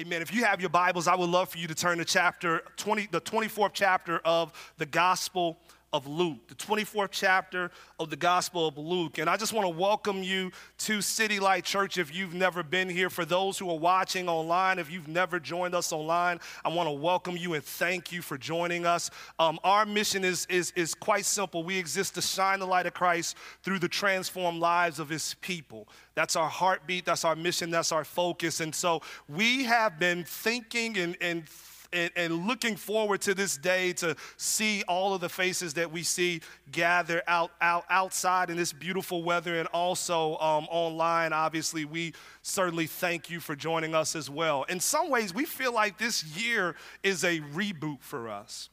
Amen. If you have your Bibles, I would love for you to turn to chapter 20, the 24th chapter of the Gospel of Luke, the 24th chapter of the Gospel of Luke. And I just want to welcome you to City Light Church if you've never been here. For those who are watching online, if you've never joined us online, I want to welcome you and thank you for joining us. Um, our mission is, is, is quite simple. We exist to shine the light of Christ through the transformed lives of his people. That's our heartbeat, that's our mission, that's our focus. And so we have been thinking and, and and, and, looking forward to this day to see all of the faces that we see gather out, out outside in this beautiful weather and also um, online. Obviously, we certainly thank you for joining us as well. In some ways, we feel like this year is a reboot for us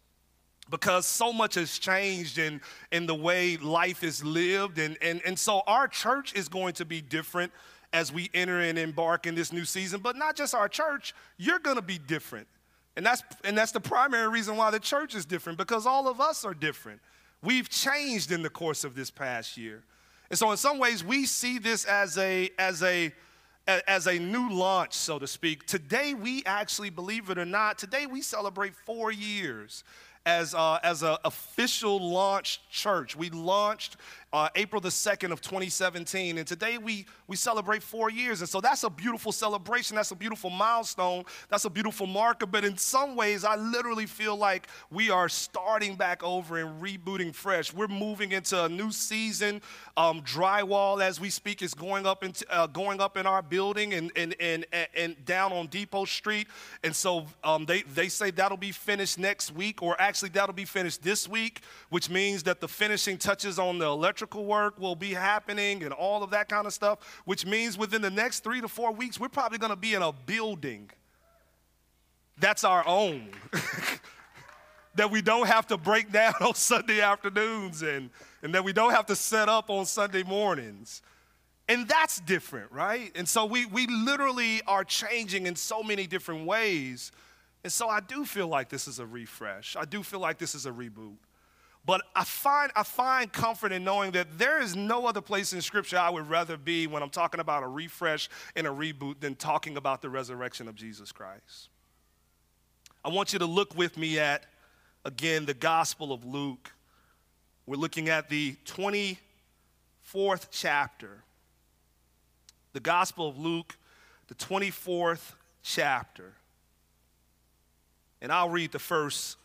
because so much has changed in, in the way life is lived. And, and, and so our church is going to be different as we enter and embark in this new season. But not just our church, you're going to be different. And that's, and that's the primary reason why the church is different, because all of us are different. We've changed in the course of this past year. And so, in some ways, we see this as a, as a, as a new launch, so to speak. Today, we actually, believe it or not, today we celebrate four years as, uh, as an official launch church. We launched uh, April the 2nd of 2017. And today we, we celebrate four years. And so that's a beautiful celebration. That's a beautiful milestone. That's a beautiful marker. But in some ways, I literally feel like we are starting back over and rebooting fresh. We're moving into a new season. Um, drywall, as we speak, is going up, into, uh, going up in our building and, and, and, and down on Depot Street. And so um, they, they say that'll be finished next week, or actually, that'll be finished this week, which means that the finishing touches on the electric electrical work will be happening and all of that kind of stuff, which means within the next three to four weeks, we're probably going to be in a building that's our own. that we don't have to break down on Sunday afternoons and, and that we don't have to set up on Sunday mornings. And that's different, right? And so we, we literally are changing in so many different ways. And so I do feel like this is a refresh. I do feel like this is a reboot. But I find, I find comfort in knowing that there is no other place in Scripture I would rather be when I'm talking about a refresh and a reboot than talking about the resurrection of Jesus Christ. I want you to look with me at, again, the Gospel of Luke. We're looking at the 24th chapter. The Gospel of Luke, the 24th chapter. And I'll read the first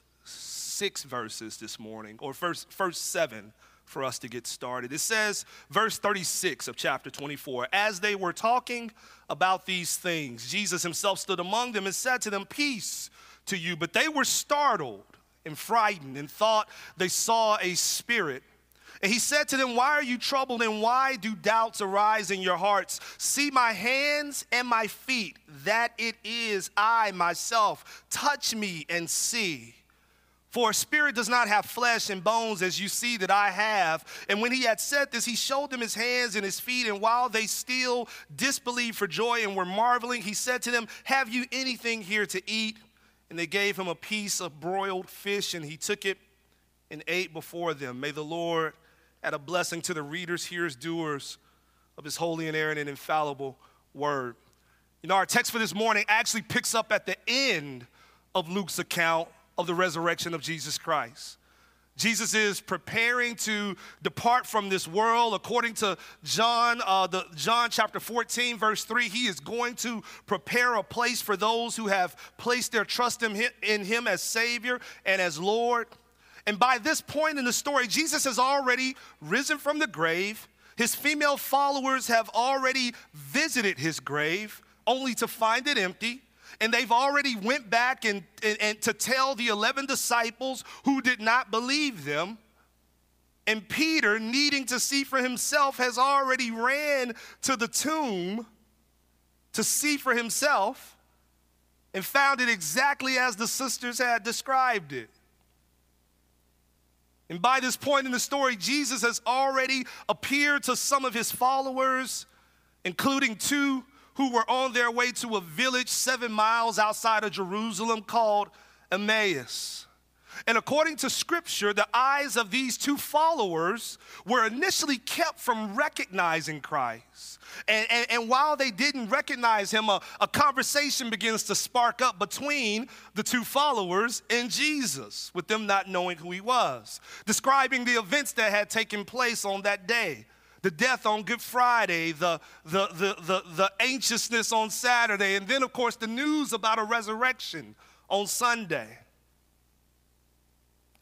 six verses this morning, or first, first seven for us to get started. It says, verse 36 of chapter 24, as they were talking about these things, Jesus himself stood among them and said to them, Peace to you. But they were startled and frightened and thought they saw a spirit. And he said to them, Why are you troubled and why do doubts arise in your hearts? See my hands and my feet, that it is I myself. Touch me and see. For a spirit does not have flesh and bones as you see that I have. And when he had said this, he showed them his hands and his feet. And while they still disbelieved for joy and were marveling, he said to them, Have you anything here to eat? And they gave him a piece of broiled fish, and he took it and ate before them. May the Lord add a blessing to the readers, hearers, doers of his holy and inerrant and infallible word. You know, our text for this morning actually picks up at the end of Luke's account of the resurrection of Jesus Christ. Jesus is preparing to depart from this world. According to John, uh, the, John chapter 14, verse 3, he is going to prepare a place for those who have placed their trust in him, in him as Savior and as Lord. And by this point in the story, Jesus has already risen from the grave. His female followers have already visited his grave, only to find it empty and they've already went back and, and, and to tell the 11 disciples who did not believe them. And Peter, needing to see for himself, has already ran to the tomb to see for himself and found it exactly as the sisters had described it. And by this point in the story, Jesus has already appeared to some of his followers, including two who were on their way to a village seven miles outside of Jerusalem called Emmaus. And according to scripture, the eyes of these two followers were initially kept from recognizing Christ. And, and, and while they didn't recognize him, a, a conversation begins to spark up between the two followers and Jesus, with them not knowing who he was, describing the events that had taken place on that day the death on Good Friday, the, the, the, the, the anxiousness on Saturday, and then, of course, the news about a resurrection on Sunday.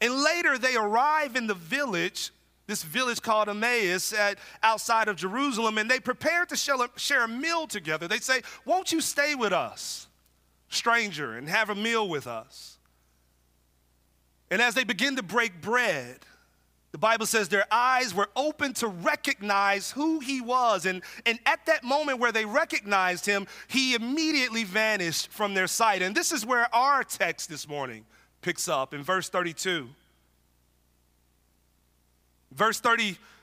And later they arrive in the village, this village called Emmaus at, outside of Jerusalem, and they prepare to share share a meal together. They say, Won't you stay with us, stranger, and have a meal with us? And as they begin to break bread, the Bible says their eyes were open to recognize who he was. And, and at that moment where they recognized him, he immediately vanished from their sight. And this is where our text this morning picks up in verse 32. Verse 30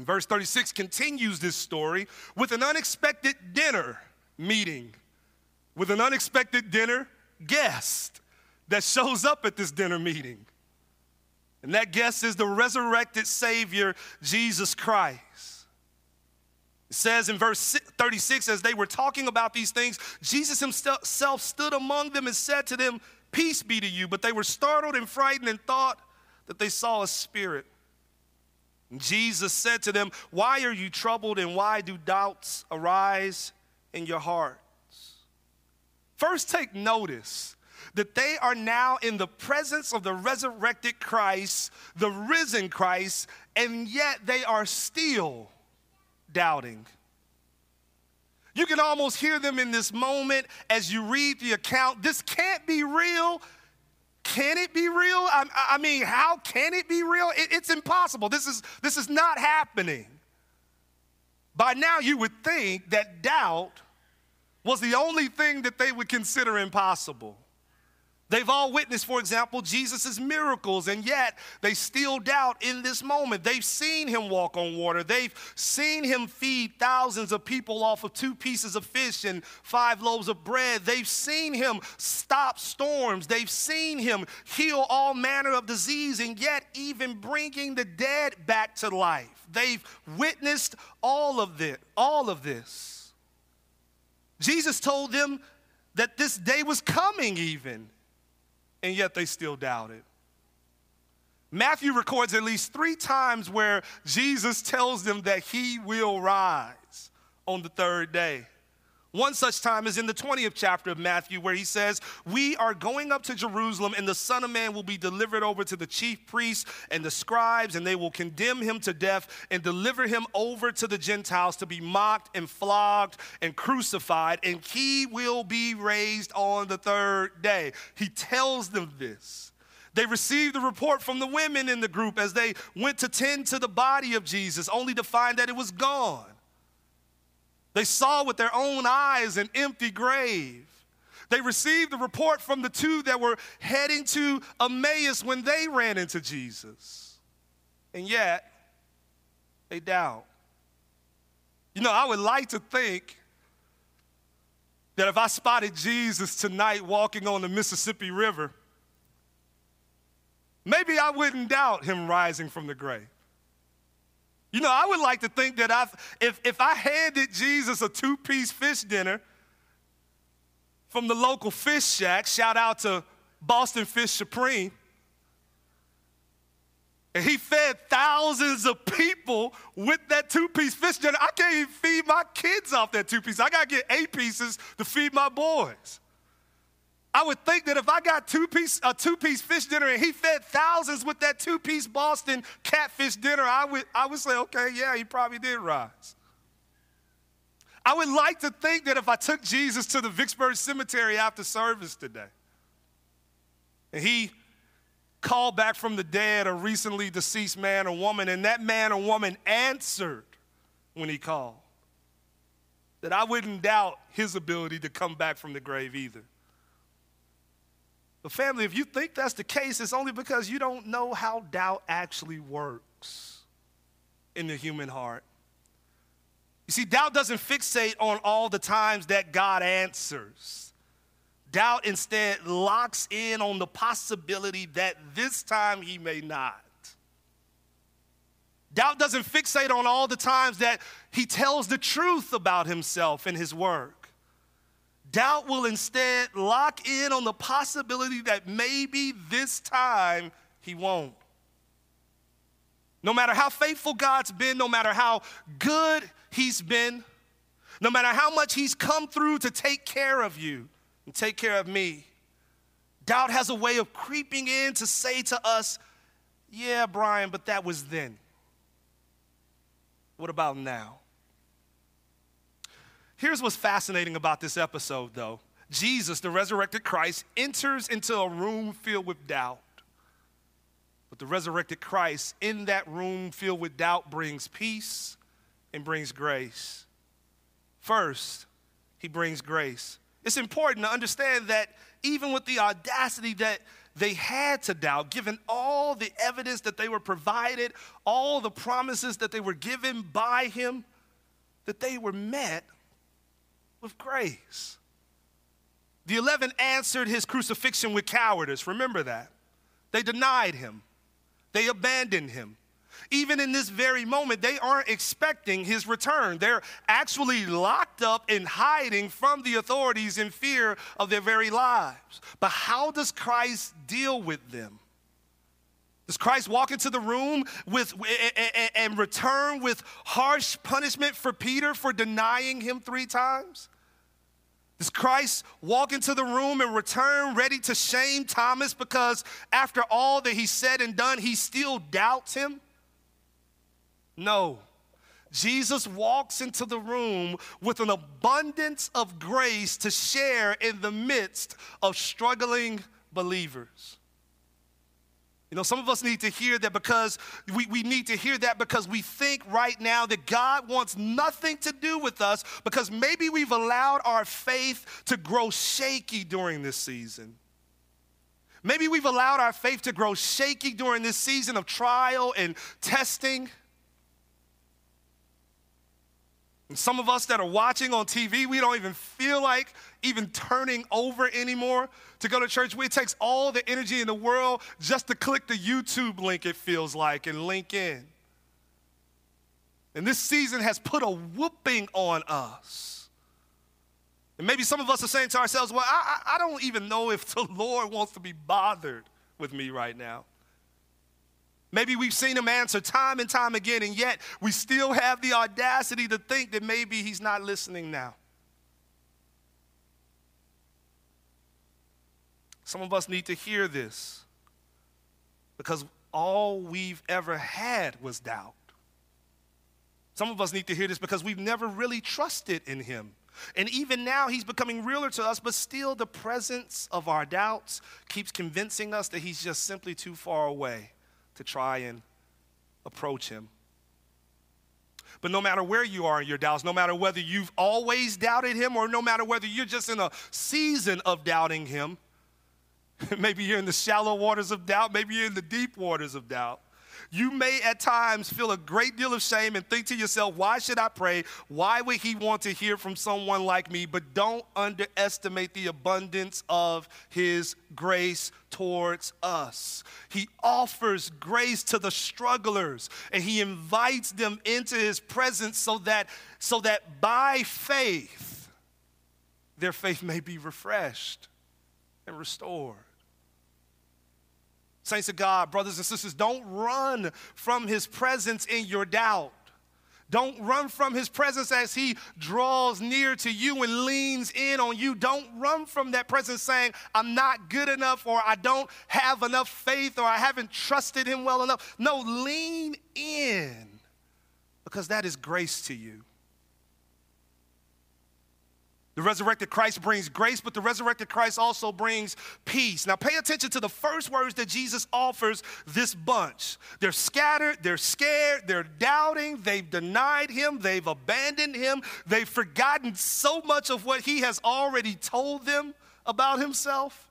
And verse 36 continues this story with an unexpected dinner meeting, with an unexpected dinner guest that shows up at this dinner meeting. And that guest is the resurrected Savior, Jesus Christ. It says in verse 36, as they were talking about these things, Jesus himself stood among them and said to them, Peace be to you. But they were startled and frightened and thought that they saw a spirit. Jesus said to them, Why are you troubled and why do doubts arise in your hearts? First, take notice that they are now in the presence of the resurrected Christ, the risen Christ, and yet they are still doubting. You can almost hear them in this moment as you read the account. This can't be real. Can it be real? I, I mean, how can it be real? It, it's impossible. This is, this is not happening. By now, you would think that doubt was the only thing that they would consider impossible. They've all witnessed, for example, Jesus' miracles, and yet they still doubt in this moment. They've seen him walk on water. They've seen him feed thousands of people off of two pieces of fish and five loaves of bread. They've seen him stop storms. They've seen him heal all manner of disease, and yet even bringing the dead back to life. They've witnessed all of this, all of this. Jesus told them that this day was coming even and yet they still doubted. Matthew records at least three times where Jesus tells them that he will rise on the third day. One such time is in the 20th chapter of Matthew, where he says, We are going up to Jerusalem, and the Son of Man will be delivered over to the chief priests and the scribes, and they will condemn him to death and deliver him over to the Gentiles to be mocked and flogged and crucified, and he will be raised on the third day. He tells them this. They received the report from the women in the group as they went to tend to the body of Jesus, only to find that it was gone. They saw with their own eyes an empty grave. They received a report from the two that were heading to Emmaus when they ran into Jesus. And yet, they doubt. You know, I would like to think that if I spotted Jesus tonight walking on the Mississippi River, maybe I wouldn't doubt him rising from the grave. You know, I would like to think that I, if, if I handed Jesus a two piece fish dinner from the local fish shack, shout out to Boston Fish Supreme, and he fed thousands of people with that two piece fish dinner, I can't even feed my kids off that two piece. I got to get eight pieces to feed my boys. I would think that if I got two piece, a two piece fish dinner and he fed thousands with that two piece Boston catfish dinner, I would, I would say, okay, yeah, he probably did rise. I would like to think that if I took Jesus to the Vicksburg Cemetery after service today, and he called back from the dead a recently deceased man or woman, and that man or woman answered when he called, that I wouldn't doubt his ability to come back from the grave either. But, family, if you think that's the case, it's only because you don't know how doubt actually works in the human heart. You see, doubt doesn't fixate on all the times that God answers. Doubt instead locks in on the possibility that this time he may not. Doubt doesn't fixate on all the times that he tells the truth about himself and his work. Doubt will instead lock in on the possibility that maybe this time he won't. No matter how faithful God's been, no matter how good He's been, no matter how much He's come through to take care of you and take care of me, doubt has a way of creeping in to say to us, Yeah, Brian, but that was then. What about now? Here's what's fascinating about this episode, though Jesus, the resurrected Christ, enters into a room filled with doubt. But the resurrected Christ in that room filled with doubt brings peace and brings grace. First, he brings grace. It's important to understand that even with the audacity that they had to doubt, given all the evidence that they were provided, all the promises that they were given by him, that they were met with grace. The 11 answered his crucifixion with cowardice. Remember that. They denied him. They abandoned him. Even in this very moment, they aren't expecting his return. They're actually locked up and hiding from the authorities in fear of their very lives. But how does Christ deal with them? Does Christ walk into the room with, and return with harsh punishment for Peter for denying him three times? Does Christ walk into the room and return ready to shame Thomas because after all that he said and done, he still doubts him? No. Jesus walks into the room with an abundance of grace to share in the midst of struggling believers. You know, some of us need to hear that because we, we need to hear that because we think right now that God wants nothing to do with us because maybe we've allowed our faith to grow shaky during this season. Maybe we've allowed our faith to grow shaky during this season of trial and testing. And some of us that are watching on TV, we don't even feel like even turning over anymore to go to church. It takes all the energy in the world just to click the YouTube link, it feels like, and link in. And this season has put a whooping on us. And maybe some of us are saying to ourselves, well, I, I don't even know if the Lord wants to be bothered with me right now. Maybe we've seen him answer time and time again, and yet we still have the audacity to think that maybe he's not listening now. Some of us need to hear this because all we've ever had was doubt. Some of us need to hear this because we've never really trusted in him. And even now, he's becoming realer to us, but still, the presence of our doubts keeps convincing us that he's just simply too far away to try and approach him. But no matter where you are in your doubts, no matter whether you've always doubted him or no matter whether you're just in a season of doubting him, maybe you're in the shallow waters of doubt, maybe you're in the deep waters of doubt. You may at times feel a great deal of shame and think to yourself, why should I pray? Why would he want to hear from someone like me? But don't underestimate the abundance of his grace towards us. He offers grace to the strugglers and he invites them into his presence so that so that by faith their faith may be refreshed and restored. Saints of God, brothers and sisters, don't run from his presence in your doubt. Don't run from his presence as he draws near to you and leans in on you. Don't run from that presence saying, I'm not good enough, or I don't have enough faith, or I haven't trusted him well enough. No, lean in because that is grace to you. The resurrected Christ brings grace, but the resurrected Christ also brings peace. Now, pay attention to the first words that Jesus offers this bunch. They're scattered, they're scared, they're doubting, they've denied him, they've abandoned him, they've forgotten so much of what he has already told them about himself.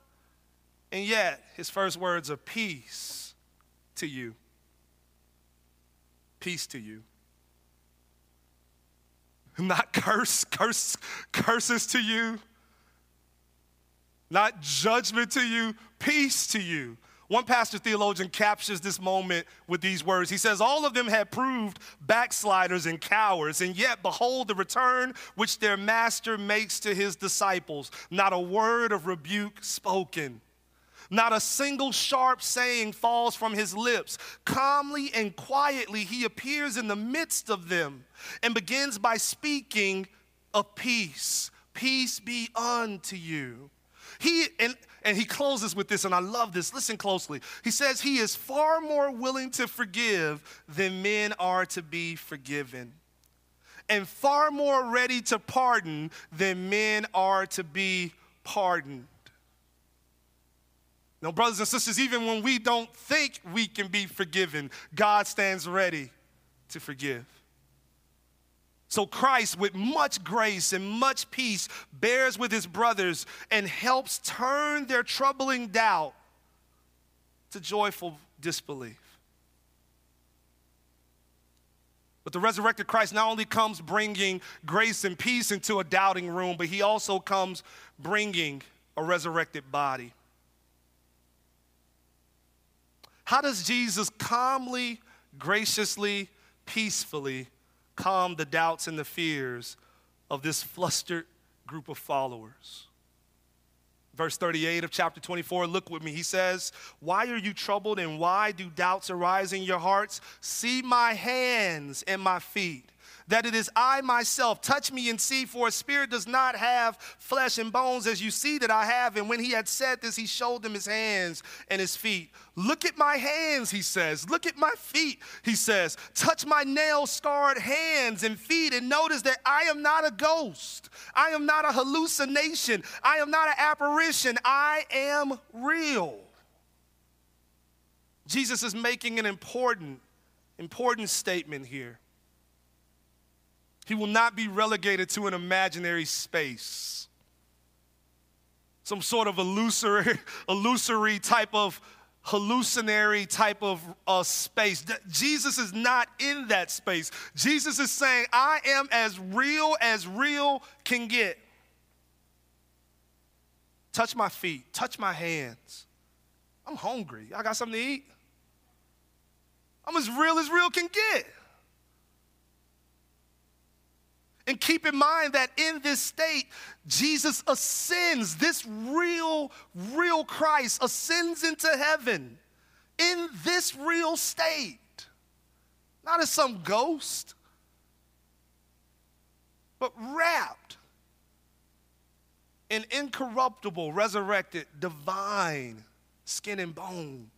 And yet, his first words are peace to you. Peace to you not curse, curse, curses to you, not judgment to you, peace to you. One pastor theologian captures this moment with these words. He says, All of them had proved backsliders and cowards, and yet behold the return which their master makes to his disciples. Not a word of rebuke spoken. Not a single sharp saying falls from his lips. Calmly and quietly, he appears in the midst of them and begins by speaking of peace. Peace be unto you. He and and he closes with this, and I love this. Listen closely. He says, He is far more willing to forgive than men are to be forgiven, and far more ready to pardon than men are to be pardoned. Now, brothers and sisters, even when we don't think we can be forgiven, God stands ready to forgive. So Christ, with much grace and much peace, bears with his brothers and helps turn their troubling doubt to joyful disbelief. But the resurrected Christ not only comes bringing grace and peace into a doubting room, but he also comes bringing a resurrected body. How does Jesus calmly, graciously, peacefully calm the doubts and the fears of this flustered group of followers? Verse 38 of chapter 24, look with me. He says, Why are you troubled and why do doubts arise in your hearts? See my hands and my feet that it is I myself. Touch me and see, for a spirit does not have flesh and bones as you see that I have. And when he had said this, he showed them his hands and his feet. Look at my hands, he says. Look at my feet, he says. Touch my nail scarred hands and feet and notice that I am not a ghost. I am not a hallucination. I am not an apparition. I am real. Jesus is making an important, important statement here. He will not be relegated to an imaginary space, some sort of illusory, illusory type of hallucinatory type of uh, space. Jesus is not in that space. Jesus is saying, I am as real as real can get. Touch my feet, touch my hands. I'm hungry. I got something to eat. I'm as real as real can get. And keep in mind that in this state, Jesus ascends. This real, real Christ ascends into heaven in this real state. Not as some ghost, but wrapped in incorruptible, resurrected, divine skin and bone.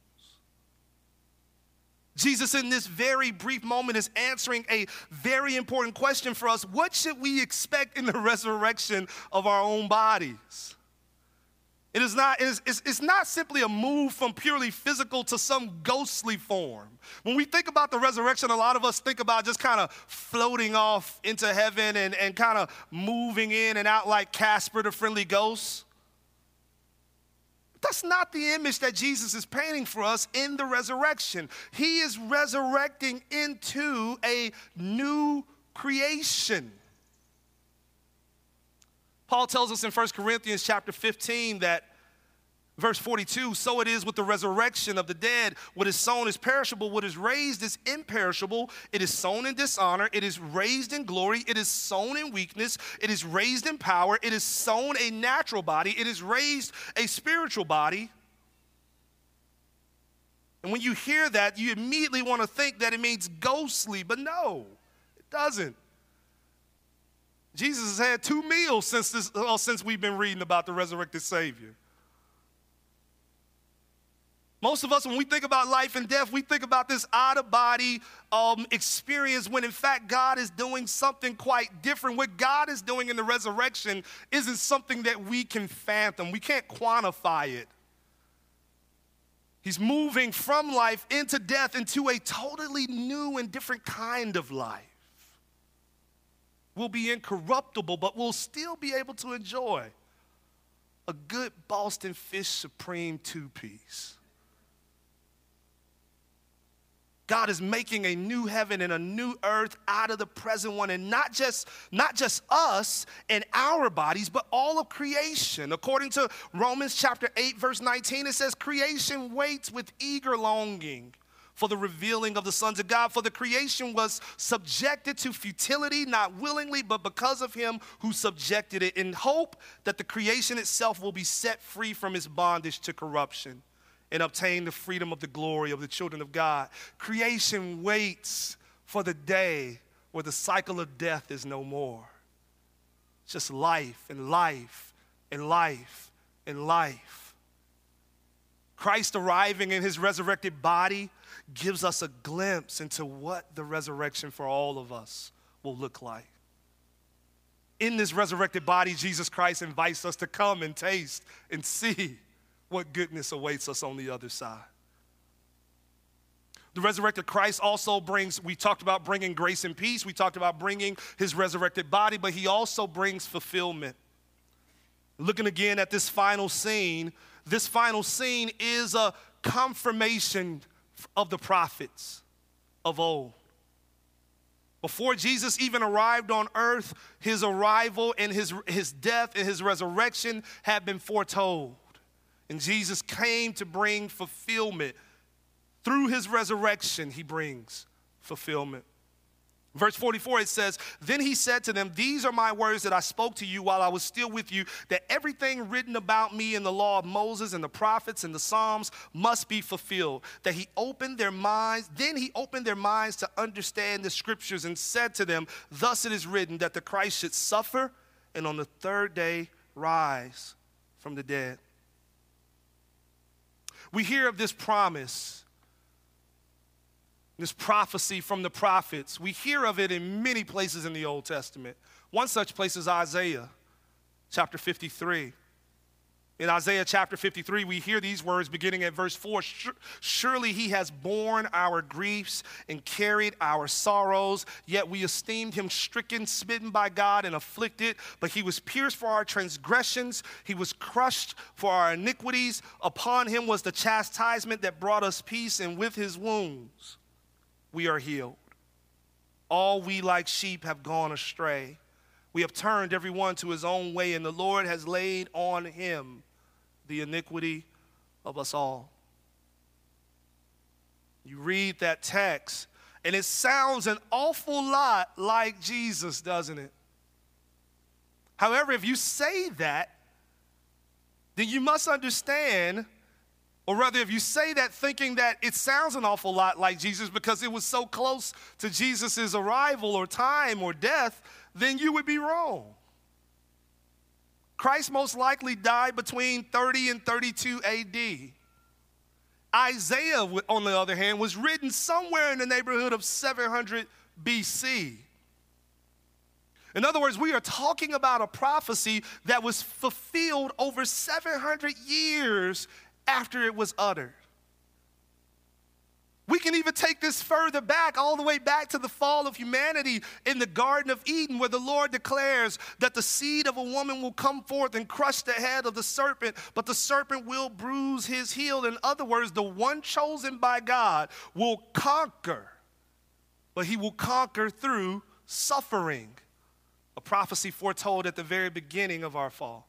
Jesus, in this very brief moment, is answering a very important question for us. What should we expect in the resurrection of our own bodies? It is not, it is, it's, it's not simply a move from purely physical to some ghostly form. When we think about the resurrection, a lot of us think about just kind of floating off into heaven and, and kind of moving in and out like Casper the friendly ghost. That's not the image that Jesus is painting for us in the resurrection. He is resurrecting into a new creation. Paul tells us in 1 Corinthians chapter 15 that Verse 42 So it is with the resurrection of the dead. What is sown is perishable, what is raised is imperishable. It is sown in dishonor, it is raised in glory, it is sown in weakness, it is raised in power, it is sown a natural body, it is raised a spiritual body. And when you hear that, you immediately want to think that it means ghostly, but no, it doesn't. Jesus has had two meals since, this, well, since we've been reading about the resurrected Savior. Most of us, when we think about life and death, we think about this out of body um, experience when in fact God is doing something quite different. What God is doing in the resurrection isn't something that we can fathom, we can't quantify it. He's moving from life into death into a totally new and different kind of life. We'll be incorruptible, but we'll still be able to enjoy a good Boston Fish Supreme two piece. God is making a new heaven and a new earth out of the present one and not just not just us and our bodies but all of creation. According to Romans chapter 8 verse 19 it says creation waits with eager longing for the revealing of the sons of God. For the creation was subjected to futility, not willingly, but because of him who subjected it, in hope that the creation itself will be set free from its bondage to corruption and obtain the freedom of the glory of the children of God. Creation waits for the day where the cycle of death is no more. It's just life and life and life and life. Christ arriving in his resurrected body gives us a glimpse into what the resurrection for all of us will look like. In this resurrected body, Jesus Christ invites us to come and taste and see what goodness awaits us on the other side. The resurrected Christ also brings, we talked about bringing grace and peace. We talked about bringing his resurrected body, but he also brings fulfillment. Looking again at this final scene, this final scene is a confirmation of the prophets of old. Before Jesus even arrived on earth, his arrival and his, his death and his resurrection had been foretold. And Jesus came to bring fulfillment. Through his resurrection, he brings fulfillment. Verse 44, it says, Then he said to them, These are my words that I spoke to you while I was still with you, that everything written about me in the law of Moses and the prophets and the Psalms must be fulfilled. That he opened their minds, then he opened their minds to understand the scriptures and said to them, Thus it is written that the Christ should suffer and on the third day rise from the dead. We hear of this promise, this prophecy from the prophets. We hear of it in many places in the Old Testament. One such place is Isaiah chapter 53. In Isaiah chapter 53, we hear these words beginning at verse 4 Surely he has borne our griefs and carried our sorrows, yet we esteemed him stricken, smitten by God, and afflicted. But he was pierced for our transgressions, he was crushed for our iniquities. Upon him was the chastisement that brought us peace, and with his wounds we are healed. All we like sheep have gone astray. We have turned everyone to his own way, and the Lord has laid on him the iniquity of us all. You read that text, and it sounds an awful lot like Jesus, doesn't it? However, if you say that, then you must understand, or rather, if you say that thinking that it sounds an awful lot like Jesus because it was so close to Jesus' arrival or time or death, then you would be wrong. Christ most likely died between 30 and 32 AD. Isaiah, on the other hand, was written somewhere in the neighborhood of 700 BC. In other words, we are talking about a prophecy that was fulfilled over 700 years after it was uttered. We can even take this further back, all the way back to the fall of humanity in the Garden of Eden, where the Lord declares that the seed of a woman will come forth and crush the head of the serpent, but the serpent will bruise his heel. In other words, the one chosen by God will conquer, but he will conquer through suffering. A prophecy foretold at the very beginning of our fall.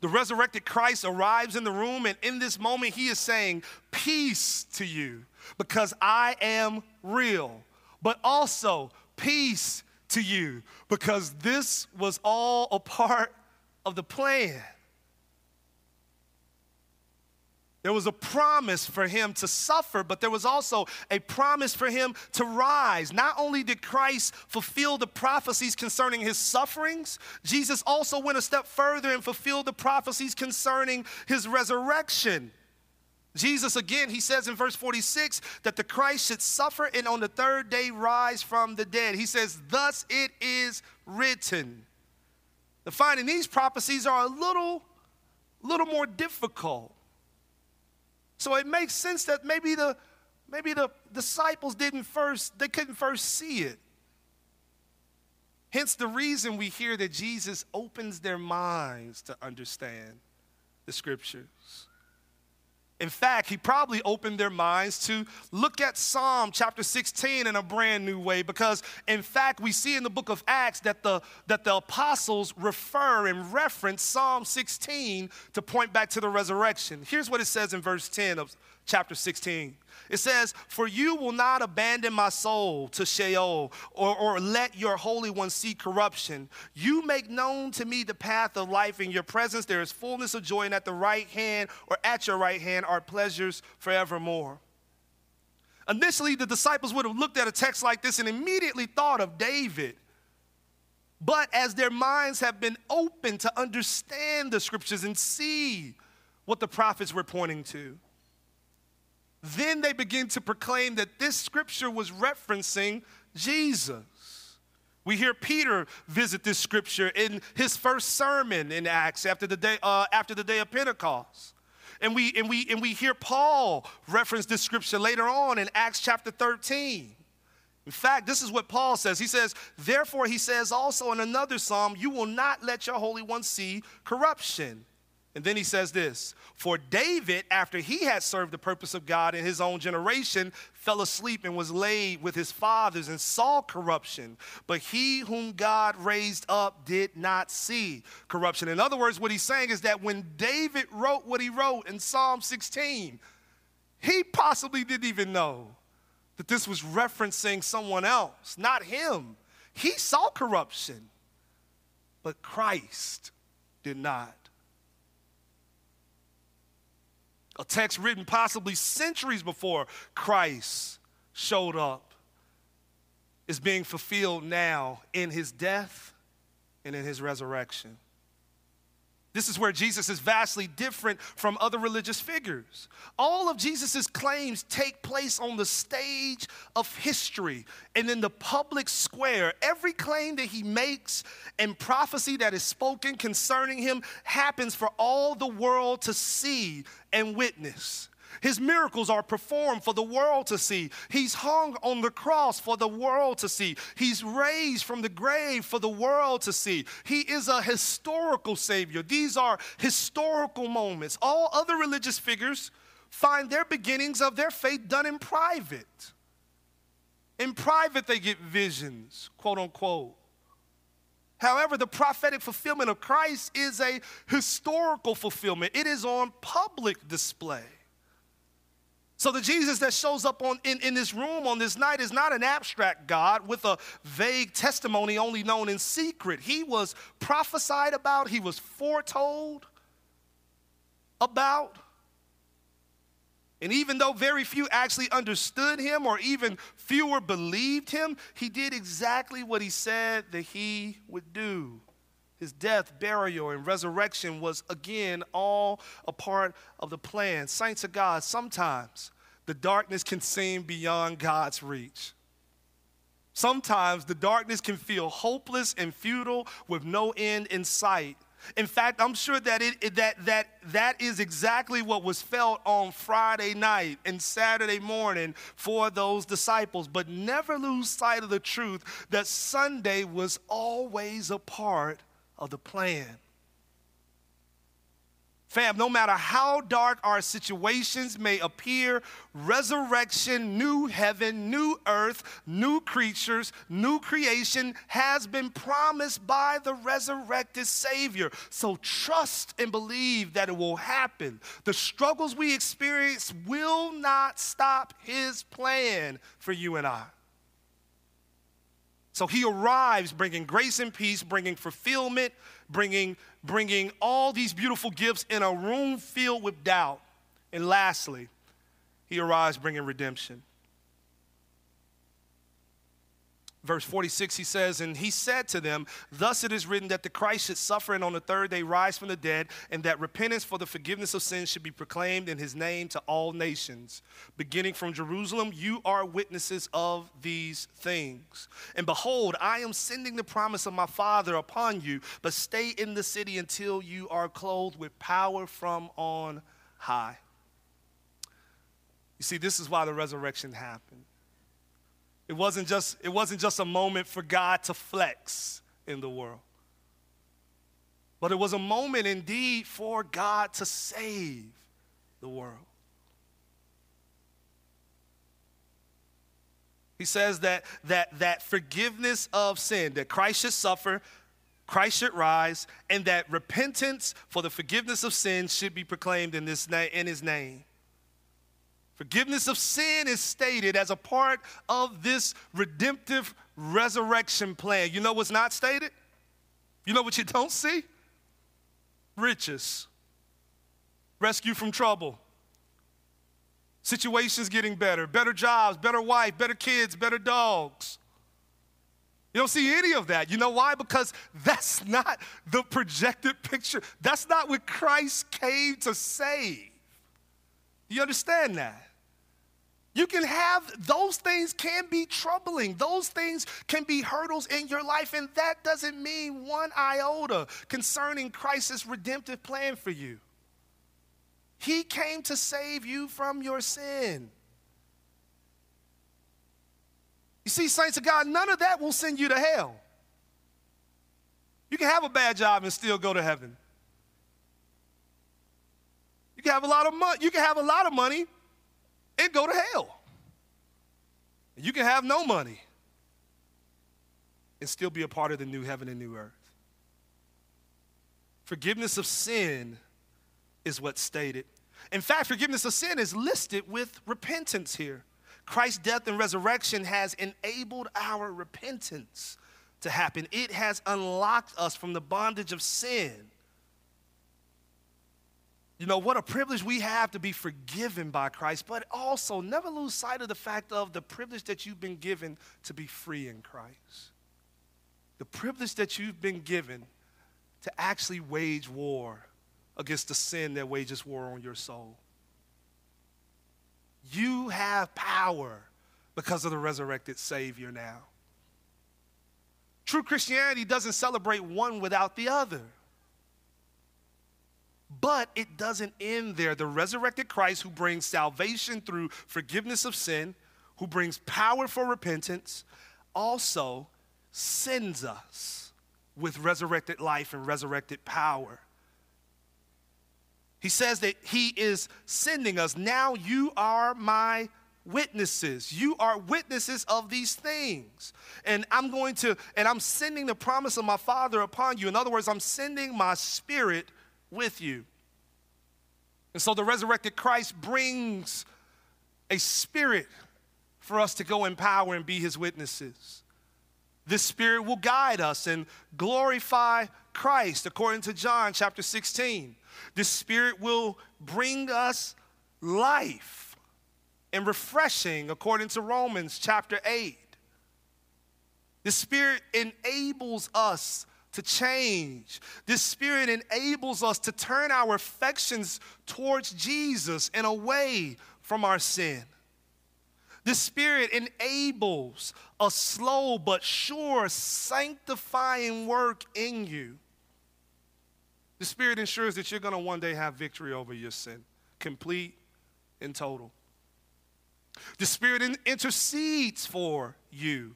The resurrected Christ arrives in the room, and in this moment, he is saying, Peace to you, because I am real, but also peace to you, because this was all a part of the plan. There was a promise for him to suffer, but there was also a promise for him to rise. Not only did Christ fulfill the prophecies concerning his sufferings, Jesus also went a step further and fulfilled the prophecies concerning his resurrection. Jesus, again, he says in verse 46 that the Christ should suffer and on the third day rise from the dead. He says, Thus it is written. The finding these prophecies are a little, little more difficult. So it makes sense that maybe the maybe the disciples didn't first, they couldn't first see it. Hence the reason we hear that Jesus opens their minds to understand the scriptures. In fact, he probably opened their minds to look at Psalm chapter 16 in a brand new way because, in fact, we see in the book of Acts that the, that the apostles refer and reference Psalm 16 to point back to the resurrection. Here's what it says in verse 10 of chapter 16. It says, For you will not abandon my soul to Sheol or, or let your Holy One see corruption. You make known to me the path of life. In your presence there is fullness of joy, and at the right hand or at your right hand are pleasures forevermore. Initially, the disciples would have looked at a text like this and immediately thought of David. But as their minds have been open to understand the scriptures and see what the prophets were pointing to, then they begin to proclaim that this scripture was referencing Jesus. We hear Peter visit this scripture in his first sermon in Acts after the day, uh, after the day of Pentecost. And we, and, we, and we hear Paul reference this scripture later on in Acts chapter 13. In fact, this is what Paul says. He says, Therefore, he says also in another psalm, You will not let your Holy One see corruption. And then he says this For David, after he had served the purpose of God in his own generation, fell asleep and was laid with his fathers and saw corruption. But he whom God raised up did not see corruption. In other words, what he's saying is that when David wrote what he wrote in Psalm 16, he possibly didn't even know that this was referencing someone else, not him. He saw corruption, but Christ did not. A text written possibly centuries before Christ showed up, is being fulfilled now in his death and in his resurrection. This is where Jesus is vastly different from other religious figures. All of Jesus' claims take place on the stage of history and in the public square. Every claim that he makes and prophecy that is spoken concerning him happens for all the world to see and witness. His miracles are performed for the world to see. He's hung on the cross for the world to see. He's raised from the grave for the world to see. He is a historical Savior. These are historical moments. All other religious figures find their beginnings of their faith done in private. In private, they get visions, quote unquote. However, the prophetic fulfillment of Christ is a historical fulfillment, it is on public display. So the Jesus that shows up on, in, in this room on this night is not an abstract God with a vague testimony only known in secret. He was prophesied about, he was foretold about. And even though very few actually understood him or even fewer believed him, he did exactly what he said that he would do. His death, burial, and resurrection was again all a part of the plan. Saints of God, sometimes the darkness can seem beyond God's reach. Sometimes the darkness can feel hopeless and futile with no end in sight. In fact, I'm sure that, it, that, that, that is exactly what was felt on Friday night and Saturday morning for those disciples. But never lose sight of the truth that Sunday was always a part of the plan. Fam, no matter how dark our situations may appear, resurrection, new heaven, new earth, new creatures, new creation has been promised by the resurrected Savior. So trust and believe that it will happen. The struggles we experience will not stop His plan for you and I. So he arrives bringing grace and peace, bringing fulfillment, bringing, bringing all these beautiful gifts in a room filled with doubt. And lastly, he arrives bringing redemption. Verse 46, he says, And he said to them, Thus it is written that the Christ should suffer and on the third day rise from the dead, and that repentance for the forgiveness of sins should be proclaimed in his name to all nations. Beginning from Jerusalem, you are witnesses of these things. And behold, I am sending the promise of my Father upon you, but stay in the city until you are clothed with power from on high. You see, this is why the resurrection happened. It wasn't just, it wasn't just a moment for God to flex in the world. But it was a moment indeed for God to save the world. He says that, that, that forgiveness of sin, that Christ should suffer, Christ should rise, and that repentance for the forgiveness of sin should be proclaimed in, this na- in his name. Forgiveness of sin is stated as a part of this redemptive resurrection plan. You know what's not stated? You know what you don't see? Riches, rescue from trouble, situations getting better, better jobs, better wife, better kids, better dogs. You don't see any of that. You know why? Because that's not the projected picture. That's not what Christ came to save. You understand that? You can have those things can be troubling. Those things can be hurdles in your life, and that doesn't mean one iota concerning Christ's redemptive plan for you. He came to save you from your sin. You see, saints of God, none of that will send you to hell. You can have a bad job and still go to heaven. You can have a lot of money. You can have a lot of money and go to hell. You can have no money and still be a part of the new heaven and new earth. Forgiveness of sin is what's stated. In fact, forgiveness of sin is listed with repentance here. Christ's death and resurrection has enabled our repentance to happen. It has unlocked us from the bondage of sin you know, what a privilege we have to be forgiven by Christ, but also never lose sight of the fact of the privilege that you've been given to be free in Christ. The privilege that you've been given to actually wage war against the sin that wages war on your soul. You have power because of the resurrected Savior now. True Christianity doesn't celebrate one without the other. But it doesn't end there. The resurrected Christ, who brings salvation through forgiveness of sin, who brings power for repentance, also sends us with resurrected life and resurrected power. He says that He is sending us. Now you are my witnesses. You are witnesses of these things. And I'm going to, and I'm sending the promise of my Father upon you. In other words, I'm sending my spirit with you. And so the resurrected Christ brings a spirit for us to go in power and be his witnesses. This spirit will guide us and glorify Christ, according to John chapter 16. This spirit will bring us life and refreshing, according to Romans chapter 8. The Spirit enables us to change. This Spirit enables us to turn our affections towards Jesus and away from our sin. The Spirit enables a slow but sure sanctifying work in you. The Spirit ensures that you're going to one day have victory over your sin, complete and total. The Spirit intercedes for you,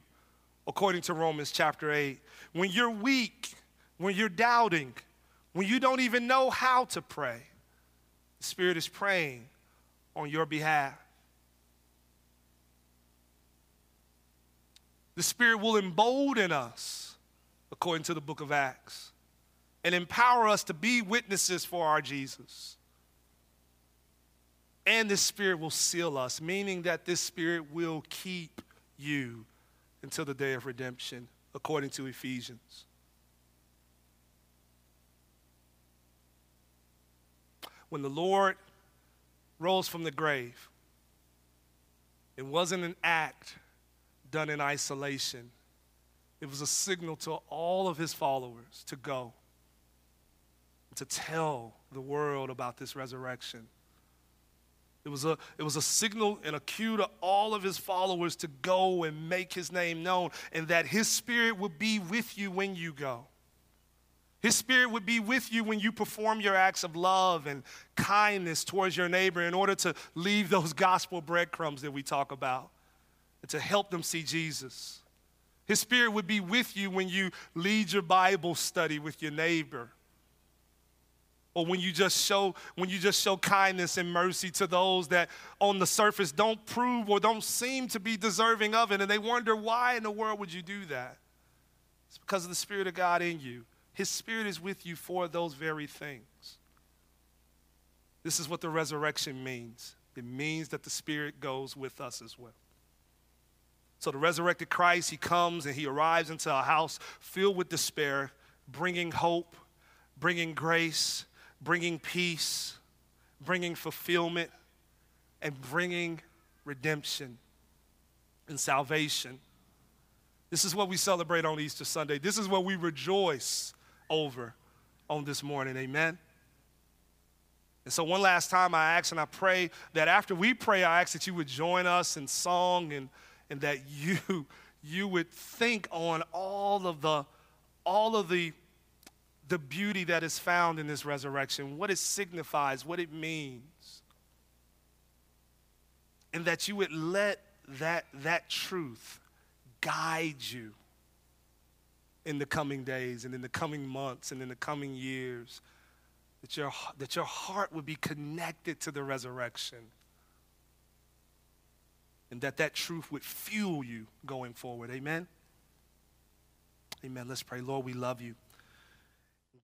according to Romans chapter 8 when you're weak, when you're doubting, when you don't even know how to pray, the Spirit is praying on your behalf. The Spirit will embolden us, according to the book of Acts, and empower us to be witnesses for our Jesus. And the Spirit will seal us, meaning that this Spirit will keep you until the day of redemption according to Ephesians. When the Lord rose from the grave, it wasn't an act done in isolation, it was a signal to all of his followers to go, to tell the world about this resurrection. It was, a, it was a signal and a cue to all of his followers to go and make his name known, and that his spirit would be with you when you go. His spirit would be with you when you perform your acts of love and kindness towards your neighbor in order to leave those gospel breadcrumbs that we talk about and to help them see Jesus. His spirit would be with you when you lead your Bible study with your neighbor or when you just show when you just show kindness and mercy to those that on the surface don't prove or don't seem to be deserving of it and they wonder why in the world would you do that? It's because of the spirit of god in you. His spirit is with you for those very things. This is what the resurrection means. It means that the spirit goes with us as well. So the resurrected christ he comes and he arrives into a house filled with despair bringing hope bringing grace bringing peace, bringing fulfillment, and bringing redemption and salvation. This is what we celebrate on Easter Sunday. This is what we rejoice over on this morning. Amen. And so, one last time, I ask and I pray that after we pray, I ask that you would join us in song and, and that you, you would think on all of the, all of the the beauty that is found in this resurrection, what it signifies, what it means. And that you would let that, that truth guide you in the coming days and in the coming months and in the coming years. That your, that your heart would be connected to the resurrection. And that that truth would fuel you going forward. Amen? Amen. Let's pray. Lord, we love you.